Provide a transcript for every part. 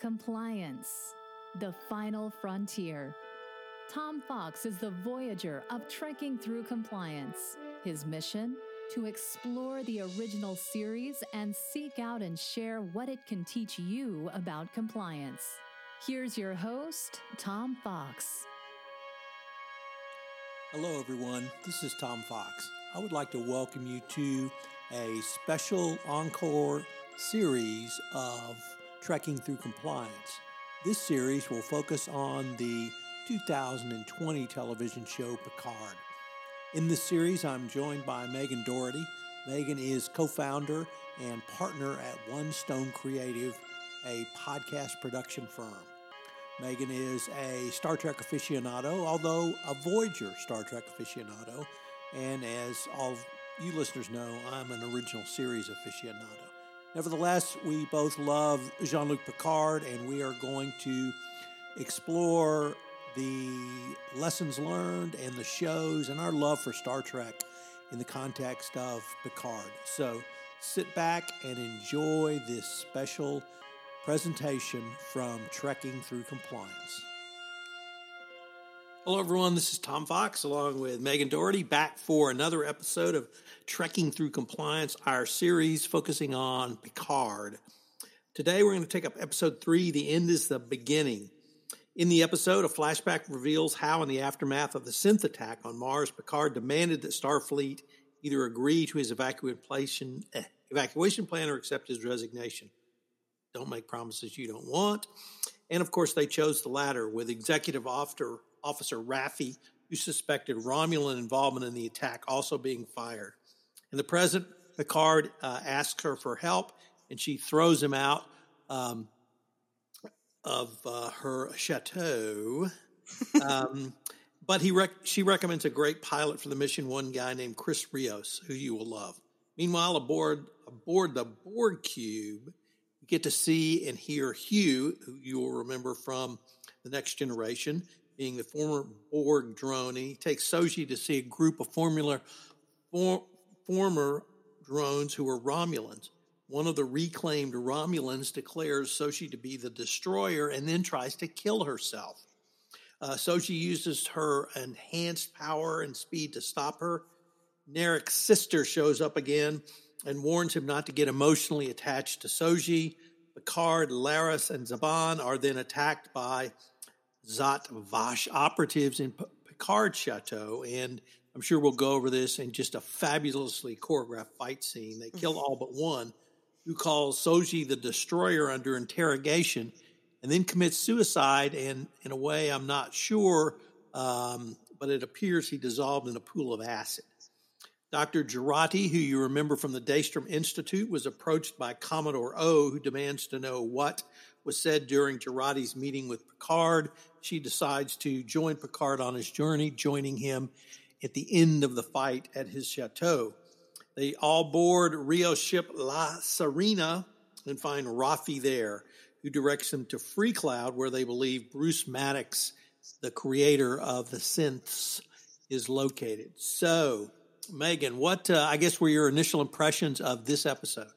Compliance, the final frontier. Tom Fox is the voyager of trekking through compliance. His mission? To explore the original series and seek out and share what it can teach you about compliance. Here's your host, Tom Fox. Hello, everyone. This is Tom Fox. I would like to welcome you to a special encore series of Trekking Through Compliance. This series will focus on the 2020 television show Picard. In this series, I'm joined by Megan Doherty. Megan is co founder and partner at One Stone Creative, a podcast production firm. Megan is a Star Trek aficionado, although a Voyager Star Trek aficionado. And as all you listeners know, I'm an original series aficionado. Nevertheless, we both love Jean Luc Picard, and we are going to explore the lessons learned and the shows and our love for Star Trek in the context of Picard. So sit back and enjoy this special presentation from Trekking Through Compliance. Hello, everyone. This is Tom Fox along with Megan Doherty back for another episode of Trekking Through Compliance, our series focusing on Picard. Today, we're going to take up episode three The End is the Beginning. In the episode, a flashback reveals how, in the aftermath of the synth attack on Mars, Picard demanded that Starfleet either agree to his evacuation, eh, evacuation plan or accept his resignation. Don't make promises you don't want. And of course, they chose the latter, with executive officer Officer Raffi, who suspected Romulan involvement in the attack, also being fired. In the present, Picard uh, asks her for help, and she throws him out um, of uh, her chateau. um, but he rec- she recommends a great pilot for the mission, one guy named Chris Rios, who you will love. Meanwhile, aboard aboard the Borg cube, you get to see and hear Hugh, who you will remember from the Next Generation, being the former Borg drone, and he takes Soji to see a group of formula, for, former drones who are Romulans. One of the reclaimed Romulans declares Soji to be the destroyer and then tries to kill herself. Uh, Soji uses her enhanced power and speed to stop her. Narek's sister shows up again and warns him not to get emotionally attached to Soji. Picard, Laris, and Zhaban are then attacked by Zhat Vash operatives in Picard Chateau. And I'm sure we'll go over this in just a fabulously choreographed fight scene. They kill all but one, who calls Soji the destroyer under interrogation and then commits suicide. And in a way, I'm not sure, um, but it appears he dissolved in a pool of acid. Dr. Jurati, who you remember from the Daystrom Institute, was approached by Commodore O, who demands to know what was said during Jurati's meeting with Picard. She decides to join Picard on his journey, joining him at the end of the fight at his chateau. They all board Rio's ship La Sirena and find Raffi there, who directs them to Freecloud, where they believe Bruce Maddox, the creator of the synths, is located. So, Megan, what uh, I guess were your initial impressions of this episode?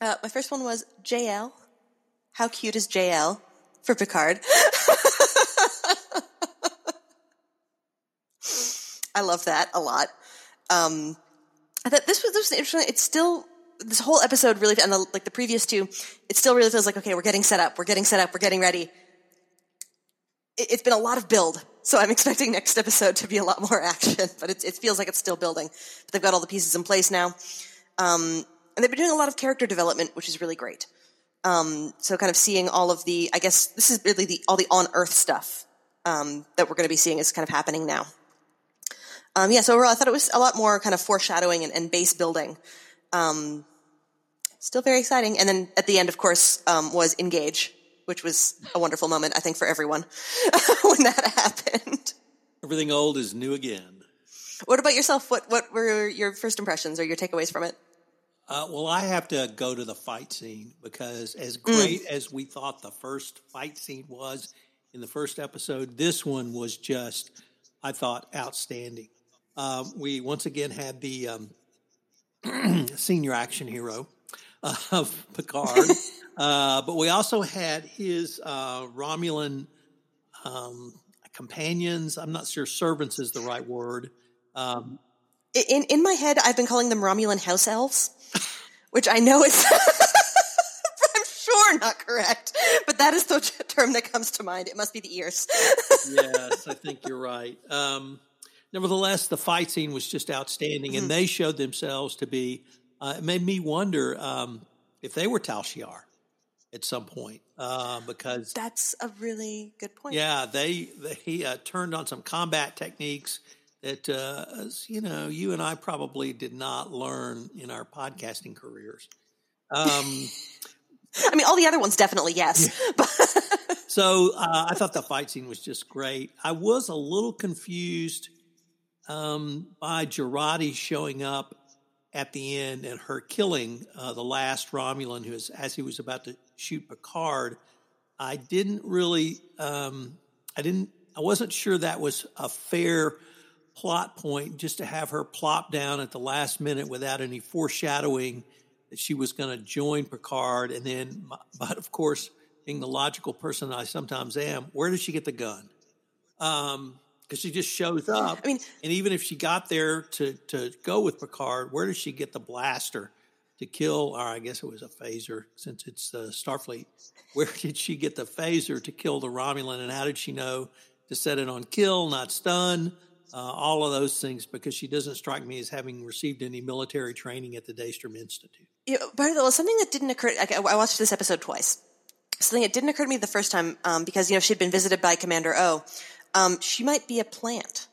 Uh, my first one was JL. How cute is JL for Picard? I love that a lot. Um, I thought this was this was interesting. It's still this whole episode really, and the, like the previous two, it still really feels like okay, we're getting set up, we're getting set up, we're getting ready. It, has been a lot of build, so I'm expecting next episode to be a lot more action. But it, it feels like it's still building. But they've got all the pieces in place now, um, and they've been doing a lot of character development, which is really great. Um, so kind of seeing all of the, I guess this is really the all the on Earth stuff um, that we're going to be seeing is kind of happening now. Um, yeah, so overall, I thought it was a lot more kind of foreshadowing and, and base building. Um, still very exciting. And then at the end, of course, um, was Engage, which was a wonderful moment, I think, for everyone when that happened. Everything old is new again. What about yourself? What what were your first impressions or your takeaways from it? Uh, well, I have to go to the fight scene because, as mm. great mm. as we thought the first fight scene was in the first episode, this one was just, I thought, outstanding. Um, we once again had the um, senior action hero of Picard, Uh, but we also had his uh, Romulan um, companions. I'm not sure servants is the right word. Um, in in my head, I've been calling them Romulan house elves, which I know is. I'm sure not correct, but that is the term that comes to mind. It must be the ears. yes, I think you're right. Um, nevertheless, the fight scene was just outstanding, mm-hmm. and they showed themselves to be. Uh, it made me wonder um, if they were Tal Shiar at some point uh, because that's a really good point. Yeah, they, they he uh, turned on some combat techniques that uh, you know you and I probably did not learn in our podcasting careers. Um, I mean, all the other ones definitely yes. Yeah. so uh, I thought the fight scene was just great. I was a little confused um, by Jurati showing up at the end and her killing uh, the last Romulan who was as he was about to shoot Picard. I didn't really, um, I didn't, I wasn't sure that was a fair plot point just to have her plop down at the last minute without any foreshadowing that she was going to join Picard. And then, but of course, being the logical person I sometimes am, where does she get the gun? Um, because she just shows up. I mean, and even if she got there to to go with Picard, where does she get the blaster to kill? Or I guess it was a phaser since it's uh, Starfleet. Where did she get the phaser to kill the Romulan, and how did she know to set it on kill, not stun? Uh, all of those things because she doesn't strike me as having received any military training at the Daystrom Institute. Yeah, by the way, something that didn't occur. I watched this episode twice. Something that didn't occur to me the first time um, because you know she'd been visited by Commander O um, she might be a plant.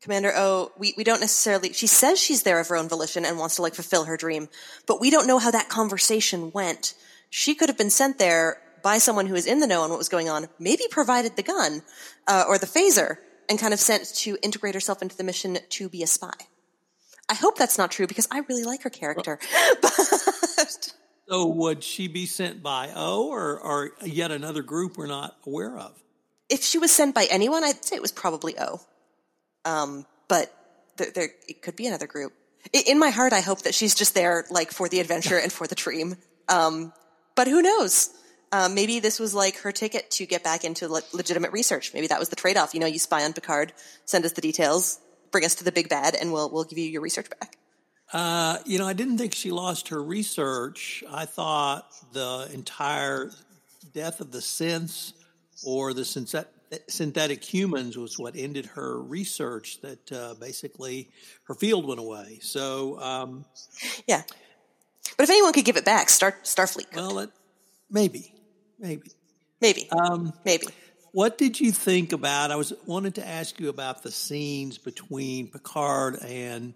Commander O, we, we don't necessarily, she says she's there of her own volition and wants to like fulfill her dream, but we don't know how that conversation went. She could have been sent there by someone who is in the know on what was going on, maybe provided the gun, uh, or the phaser, and kind of sent to integrate herself into the mission to be a spy. I hope that's not true because I really like her character. but... So would she be sent by O or, or yet another group we're not aware of? if she was sent by anyone, I'd say it was probably O. Um, but there, there, it could be another group. In my heart, I hope that she's just there, like for the adventure and for the dream. Um, but who knows? Um, maybe this was like her ticket to get back into le- legitimate research. Maybe that was the trade-off. You know, you spy on Picard, send us the details, bring us to the big bad, and we'll we'll give you your research back. Uh, you know, I didn't think she lost her research. I thought the entire death of the synths or the synthetic humans was what ended her research that uh, basically her field went away. So, um, yeah. But if anyone could give it back, Star Starfleet. Could. Well, it, maybe, maybe, maybe, um, maybe. What did you think about? I was wanted to ask you about the scenes between Picard and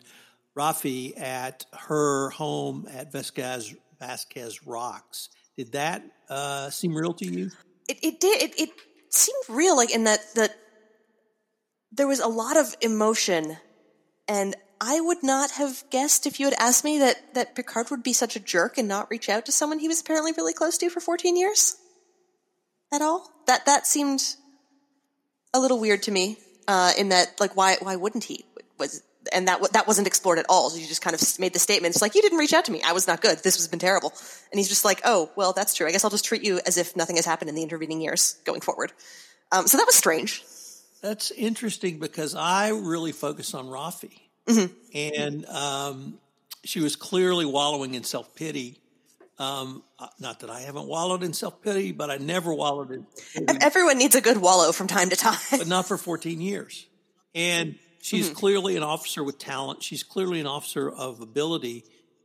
Raffi at her home at Vasquez Vasquez Rocks. Did that uh, seem real to you? it, it did it, it seemed real like in that that there was a lot of emotion and I would not have guessed if you had asked me that that Picard would be such a jerk and not reach out to someone he was apparently really close to for 14 years at all. That that seemed a little weird to me. Uh, in that, like, why why wouldn't he? Was and that that wasn't explored at all. So you just kind of made the statement. It's like you didn't reach out to me. I was not good. This has been terrible. And he's just like, oh, well, that's true. I guess I'll just treat you as if nothing has happened in the intervening years going forward. Um, so that was strange. That's interesting because I really focus on Raffi, mm-hmm. and um, she was clearly wallowing in self pity. Um, uh, not that I haven't wallowed in self pity, but I never wallowed in. Everyone needs a good wallow from time to time, but not for 14 years. And She's mm-hmm. clearly an officer with talent. She's clearly an officer of ability.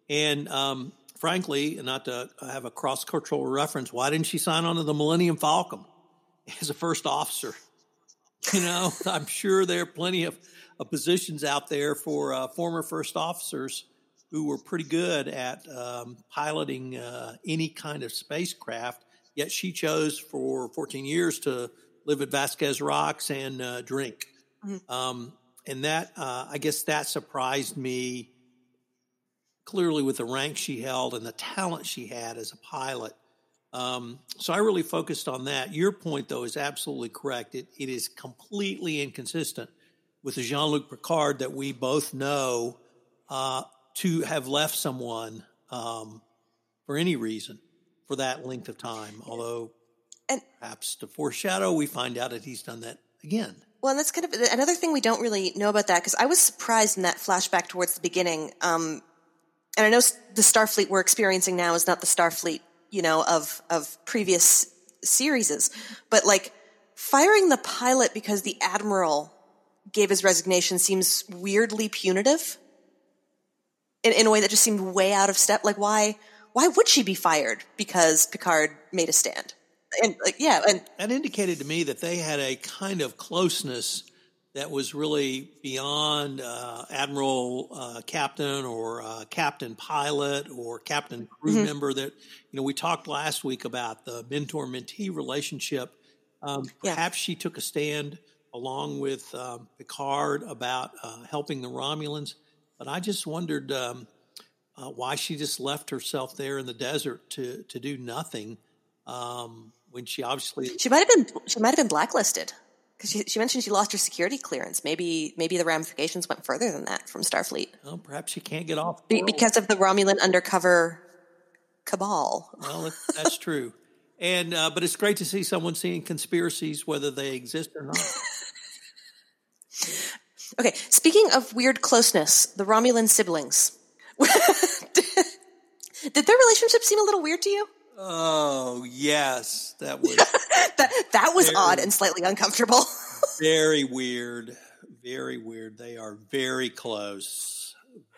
And um, frankly, not to have a cross cultural reference, why didn't she sign on to the Millennium Falcon as a first officer? You know, I'm sure there are plenty of, of positions out there for uh, former first officers who were pretty good at um, piloting uh, any kind of spacecraft. Yet she chose for 14 years to live at Vasquez Rocks and uh, drink. Mm-hmm. Um, and that uh, I guess that surprised me clearly with the rank she held and the talent she had as a pilot. Um, so I really focused on that. Your point, though, is absolutely correct. It, it is completely inconsistent with the Jean Luc Picard that we both know uh, to have left someone um, for any reason. for that length of time. Although, And- perhaps to foreshadow, we find out that he's done that again. Well, and that's kind of another thing we don't really know about that because I was surprised in that flashback towards the beginning. Um, and I know the Starfleet we're experiencing now is not the Starfleet, you know, of of previous series, but like firing the pilot because the admiral gave his resignation seems weirdly punitive in, in a way that just seemed way out of step. Like, why why would she be fired because Picard made a stand? And like, yeah, and That indicated to me that they had a kind of closeness that was really beyond uh, admiral, uh, captain, or uh, captain pilot, or captain crew Mm-hmm. member. That you know, we talked last week about the mentor mentee relationship. Um, Yeah. perhaps she took a stand along with um, Picard about uh, helping the Romulans, but I just wondered um, uh, why she just left herself there in the desert to to do nothing. Um, when she obviously She might have been she might have been blacklisted because she, she mentioned she lost her security clearance. Maybe maybe the ramifications went further than that from Starfleet Well, perhaps she can't get off. Be, because of the Romulan undercover cabal. well, that's true. And uh, but it's great to see someone seeing conspiracies, whether they exist or not. Okay, speaking of weird closeness, the Romulan siblings. Did their relationship seem a little weird to you? oh yes, that was That that was Very- odd and slightly uncomfortable. very weird. Very weird. They are very close.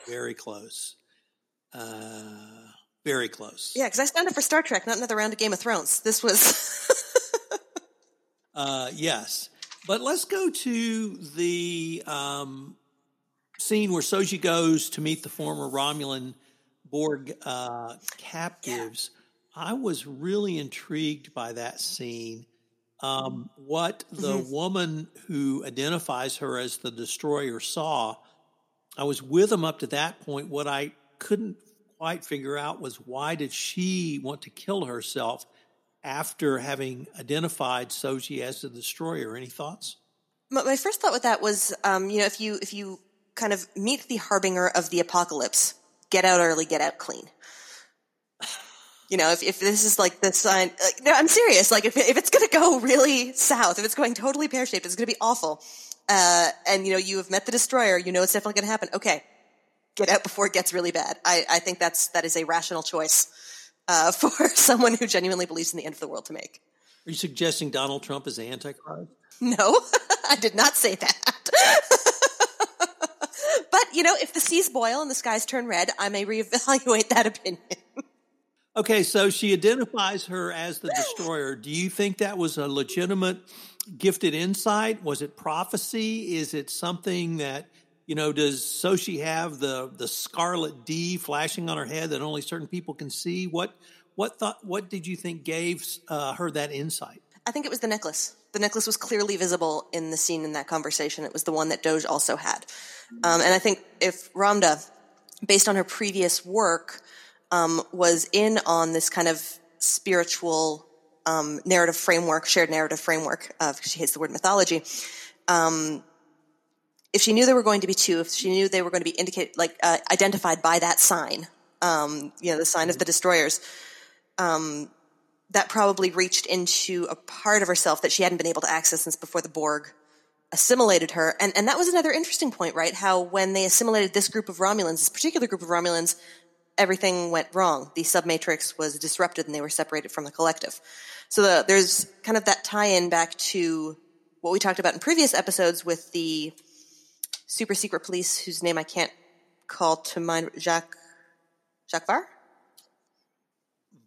Very close. Uh, very close. yeah, because I signed up for Star Trek, not another round of Game of Thrones. This was Uh, yes, but let's go to the um, scene where Soji goes to meet the former Romulan Borg uh, captives. I was really intrigued by that scene. Um, what the woman who identifies her as the destroyer saw, I was with them up to that point. What I couldn't quite figure out was why did she want to kill herself after having identified Soji as the destroyer? Any thoughts? my, first thought with that was, um, you know, if you if you kind of meet the harbinger of the apocalypse, get out early, get out clean. You know, if, if this is like the sign, like, no, I'm serious. Like, if, if it's going to go really south, if it's going totally pear shaped, it's going to be awful. Uh, and you know, you have met the destroyer, you know it's definitely going to happen. Okay, get out before it gets really bad. I, I think that's that is a rational choice uh, for someone who genuinely believes in the end of the world to make. Are you suggesting Donald Trump is the Antichrist? No, I did not say that. but, you know, if the seas boil and the skies turn red, I may reevaluate that opinion. Okay, so she identifies her as the destroyer. Do you think that was a legitimate gifted insight? Was it prophecy? Is it something that you know? Does Soji have the the scarlet D flashing on her head that only certain people can see? What what thought? What did you think gave uh, her that insight? I think it was the necklace. The necklace was clearly visible in the scene in that conversation. It was the one that Dahj also had. Um, and I think if Ramdha, based on her previous work, um, was in on this kind of spiritual um, narrative framework, shared narrative framework, uh, she hates the word mythology. If she knew there were going to be two, if she knew they were going to be indicated, like uh, identified by that sign, um, you know, the sign of the destroyers, um, that probably reached into a part of herself that she hadn't been able to access since before the Borg assimilated her. And and that was another interesting point, right? How when they assimilated this group of Romulans, this particular group of Romulans, everything went wrong. The submatrix was disrupted and they were separated from the collective. So the, there's kind of that tie-in back to what we talked about in previous episodes with the super secret police whose name I can't call to mind Jacques Jacques Var?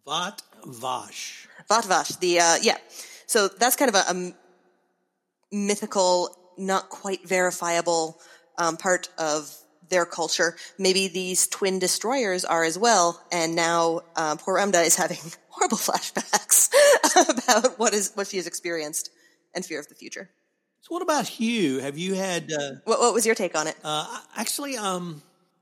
Vat Vash. Vatvash, the uh, yeah. So that's kind of a mythical, not quite verifiable um, part of their culture. Maybe these twin destroyers are as well, and now uh, poor Emda is having horrible flashbacks about what is what she has experienced and fear of the future. So what about Hugh? Have you had? Uh, What, what was your take on it? Uh, actually, um,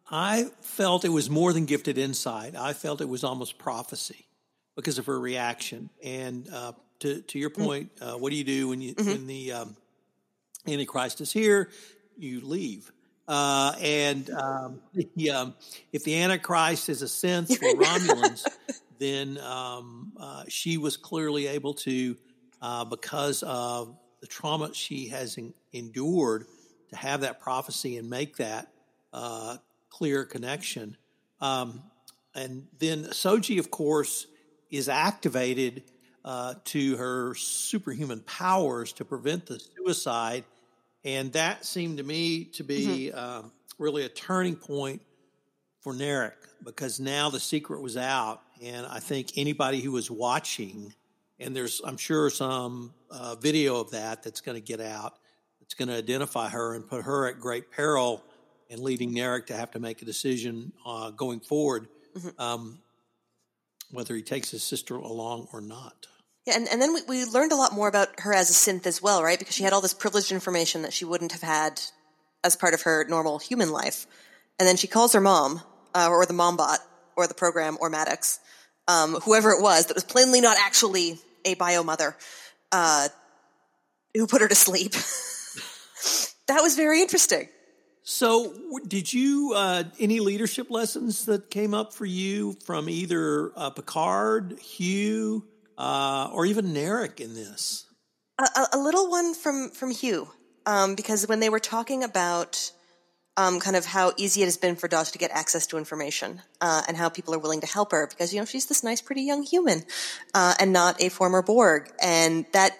I felt it was more than gifted insight. I felt it was almost prophecy because of her reaction. And uh, to to your point, uh, what do you do when you when the um, Antichrist is here? You leave. Uh, and um, the, um, if the Antichrist is a synth for Romulans, then um, uh, she was clearly able to, uh, because of the trauma she has in, endured, to have that prophecy and make that uh, clear connection. Um, and then Soji, of course, is activated uh, to her superhuman powers to prevent the suicide. And that seemed to me to be mm-hmm. uh, really a turning point for Narek because now the secret was out. And I think anybody who was watching, and there's, I'm sure, some uh, video of that that's going to get out, that's going to identify her and put her at great peril and leading Narek to have to make a decision uh, going forward, mm-hmm. um, whether he takes his sister along or not. Yeah, and, and then we, we learned a lot more about her as a synth as well, right? Because she had all this privileged information that she wouldn't have had as part of her normal human life. And then she calls her mom, uh, or the mom bot, or the program, or Maddox, um, whoever it was that was plainly not actually a bio mother, uh, who put her to sleep. that was very interesting. So, did you uh, any leadership lessons that came up for you from either uh, Picard, Hugh, uh, or even Narek in this? A, a, little one from from Hugh, um, because when they were talking about um, kind of how easy it has been for Dahj to get access to information, uh, and how people are willing to help her because you know she's this nice, pretty young human, uh, and not a former Borg, and that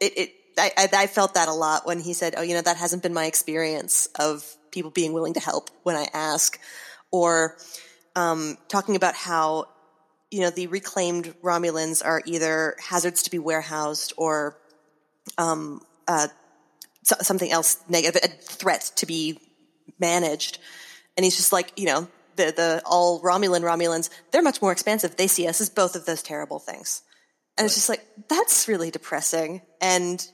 it, it I, I, felt that a lot when he said, "Oh, you know, that hasn't been my experience of people being willing to help when I ask, or um, talking about how you know the reclaimed Romulans are either hazards to be warehoused or um, uh, something else negative, a threat to be managed. And he's just like, you know, the the all Romulan Romulans, they're much more expansive. They see us as both of those terrible things. And right. it's just like, that's really depressing. And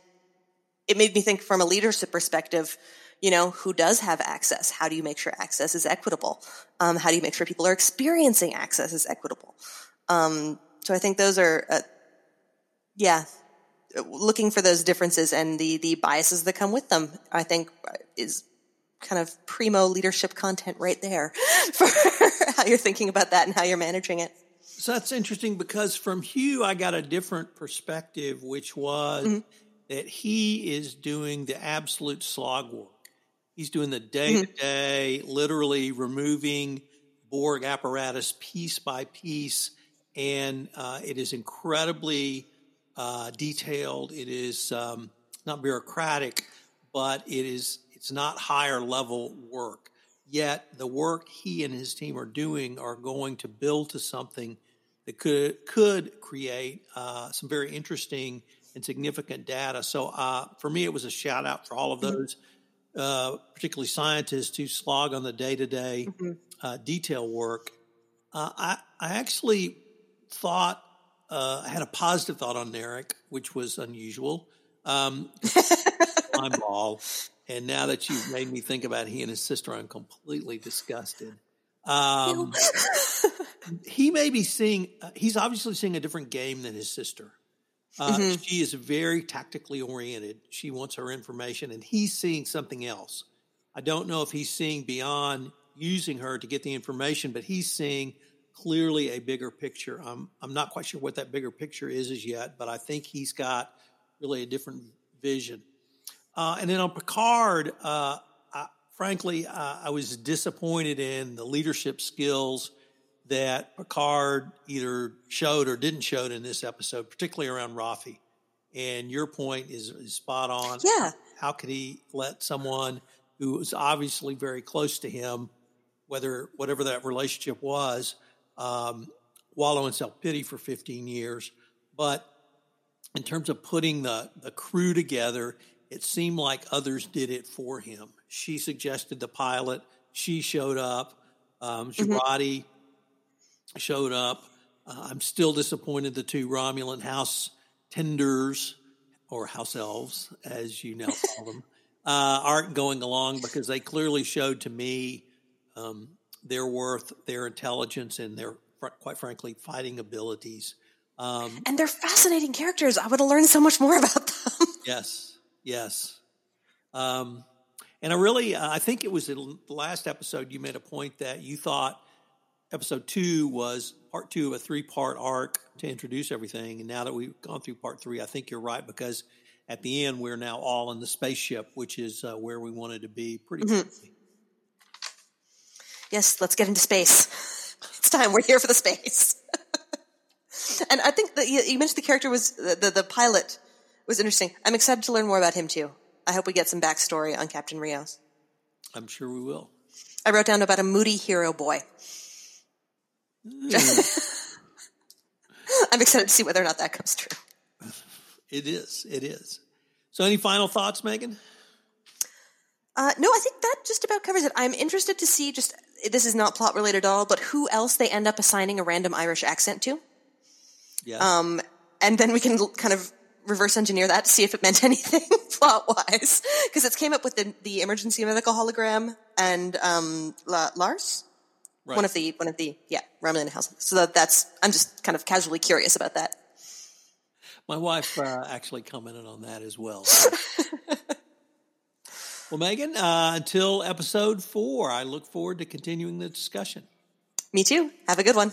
it made me think from a leadership perspective, you know, who does have access? How do you make sure access is equitable? Um, how do you make sure people are experiencing access is equitable? Um, so I think those are, uh, yeah, looking for those differences and the the biases that come with them. I think is kind of primo leadership content right there for how you're thinking about that and how you're managing it. So that's interesting because from Hugh, I got a different perspective, which was mm-hmm. that he is doing the absolute slog work. He's doing the day to day, literally removing Borg apparatus piece by piece. And uh, it is incredibly uh, detailed. It is um, not bureaucratic, but it is it's not higher level work. Yet the work he and his team are doing are going to build to something that could could create uh, some very interesting and significant data. So uh, for me, it was a shout out for all of mm-hmm. those uh, particularly scientists who slog on the day to day detail work. Uh, I, I actually thought, uh, I had a positive thought on Narek, which was unusual. Um, my ball. And now that you've made me think about he and his sister, I'm completely disgusted. Um, he may be seeing, uh, he's obviously seeing a different game than his sister. Uh, mm-hmm. She is very tactically oriented. She wants her information, and he's seeing something else. I don't know if he's seeing beyond using her to get the information, but he's seeing clearly a bigger picture. I'm I'm not quite sure what that bigger picture is as yet, but I think he's got really a different vision. Uh, and then on Picard, uh, I, frankly, uh, I was disappointed in the leadership skills that Picard either showed or didn't show in this episode, particularly around Raffi. And your point is, is spot on. Yeah. How could he let someone who was obviously very close to him, whether whatever that relationship was, um, wallow in self pity for 15 years? But in terms of putting the, the crew together, it seemed like others did it for him. She suggested the pilot. She showed up. Um, Jurati mm-hmm showed up. Uh, I'm still disappointed the two Romulan house tenders or house elves, as you now call them, uh, aren't going along because they clearly showed to me um, their worth, their intelligence, and their quite frankly fighting abilities. Um, and they're fascinating characters. I would have learned so much more about them. yes, yes. Um, and I really, uh, I think it was the last episode you made a point that you thought episode two was part two of a three part arc to introduce everything. And now that we've gone through part three, I think you're right because at the end we're now all in the spaceship, which is uh, where we wanted to be pretty mm-hmm. Yes, let's get into space. It's time. We're here for the space. and I think that you, you, mentioned the character was the, the, the pilot was interesting. I'm excited to learn more about him too. I hope we get some backstory on Captain Rios. I'm sure we will. I wrote down about a moody hero boy. Mm. I'm excited to see whether or not that comes true. It is. It is. So, any final thoughts, Megan? Uh, no, I think that just about covers it. I'm interested to see just this is not plot related at all, but who else they end up assigning a random Irish accent to. Yeah. Um, and then we can kind of reverse engineer that to see if it meant anything plot wise, because it came up with the, the emergency medical hologram and um, La- Lars, right. one of the one of the yeah Romulan House. So that, that's I'm just kind of casually curious about that. My wife uh, actually commented on that as well. So. well, Megan, uh, until episode four, I look forward to continuing the discussion. Me too. Have a good one.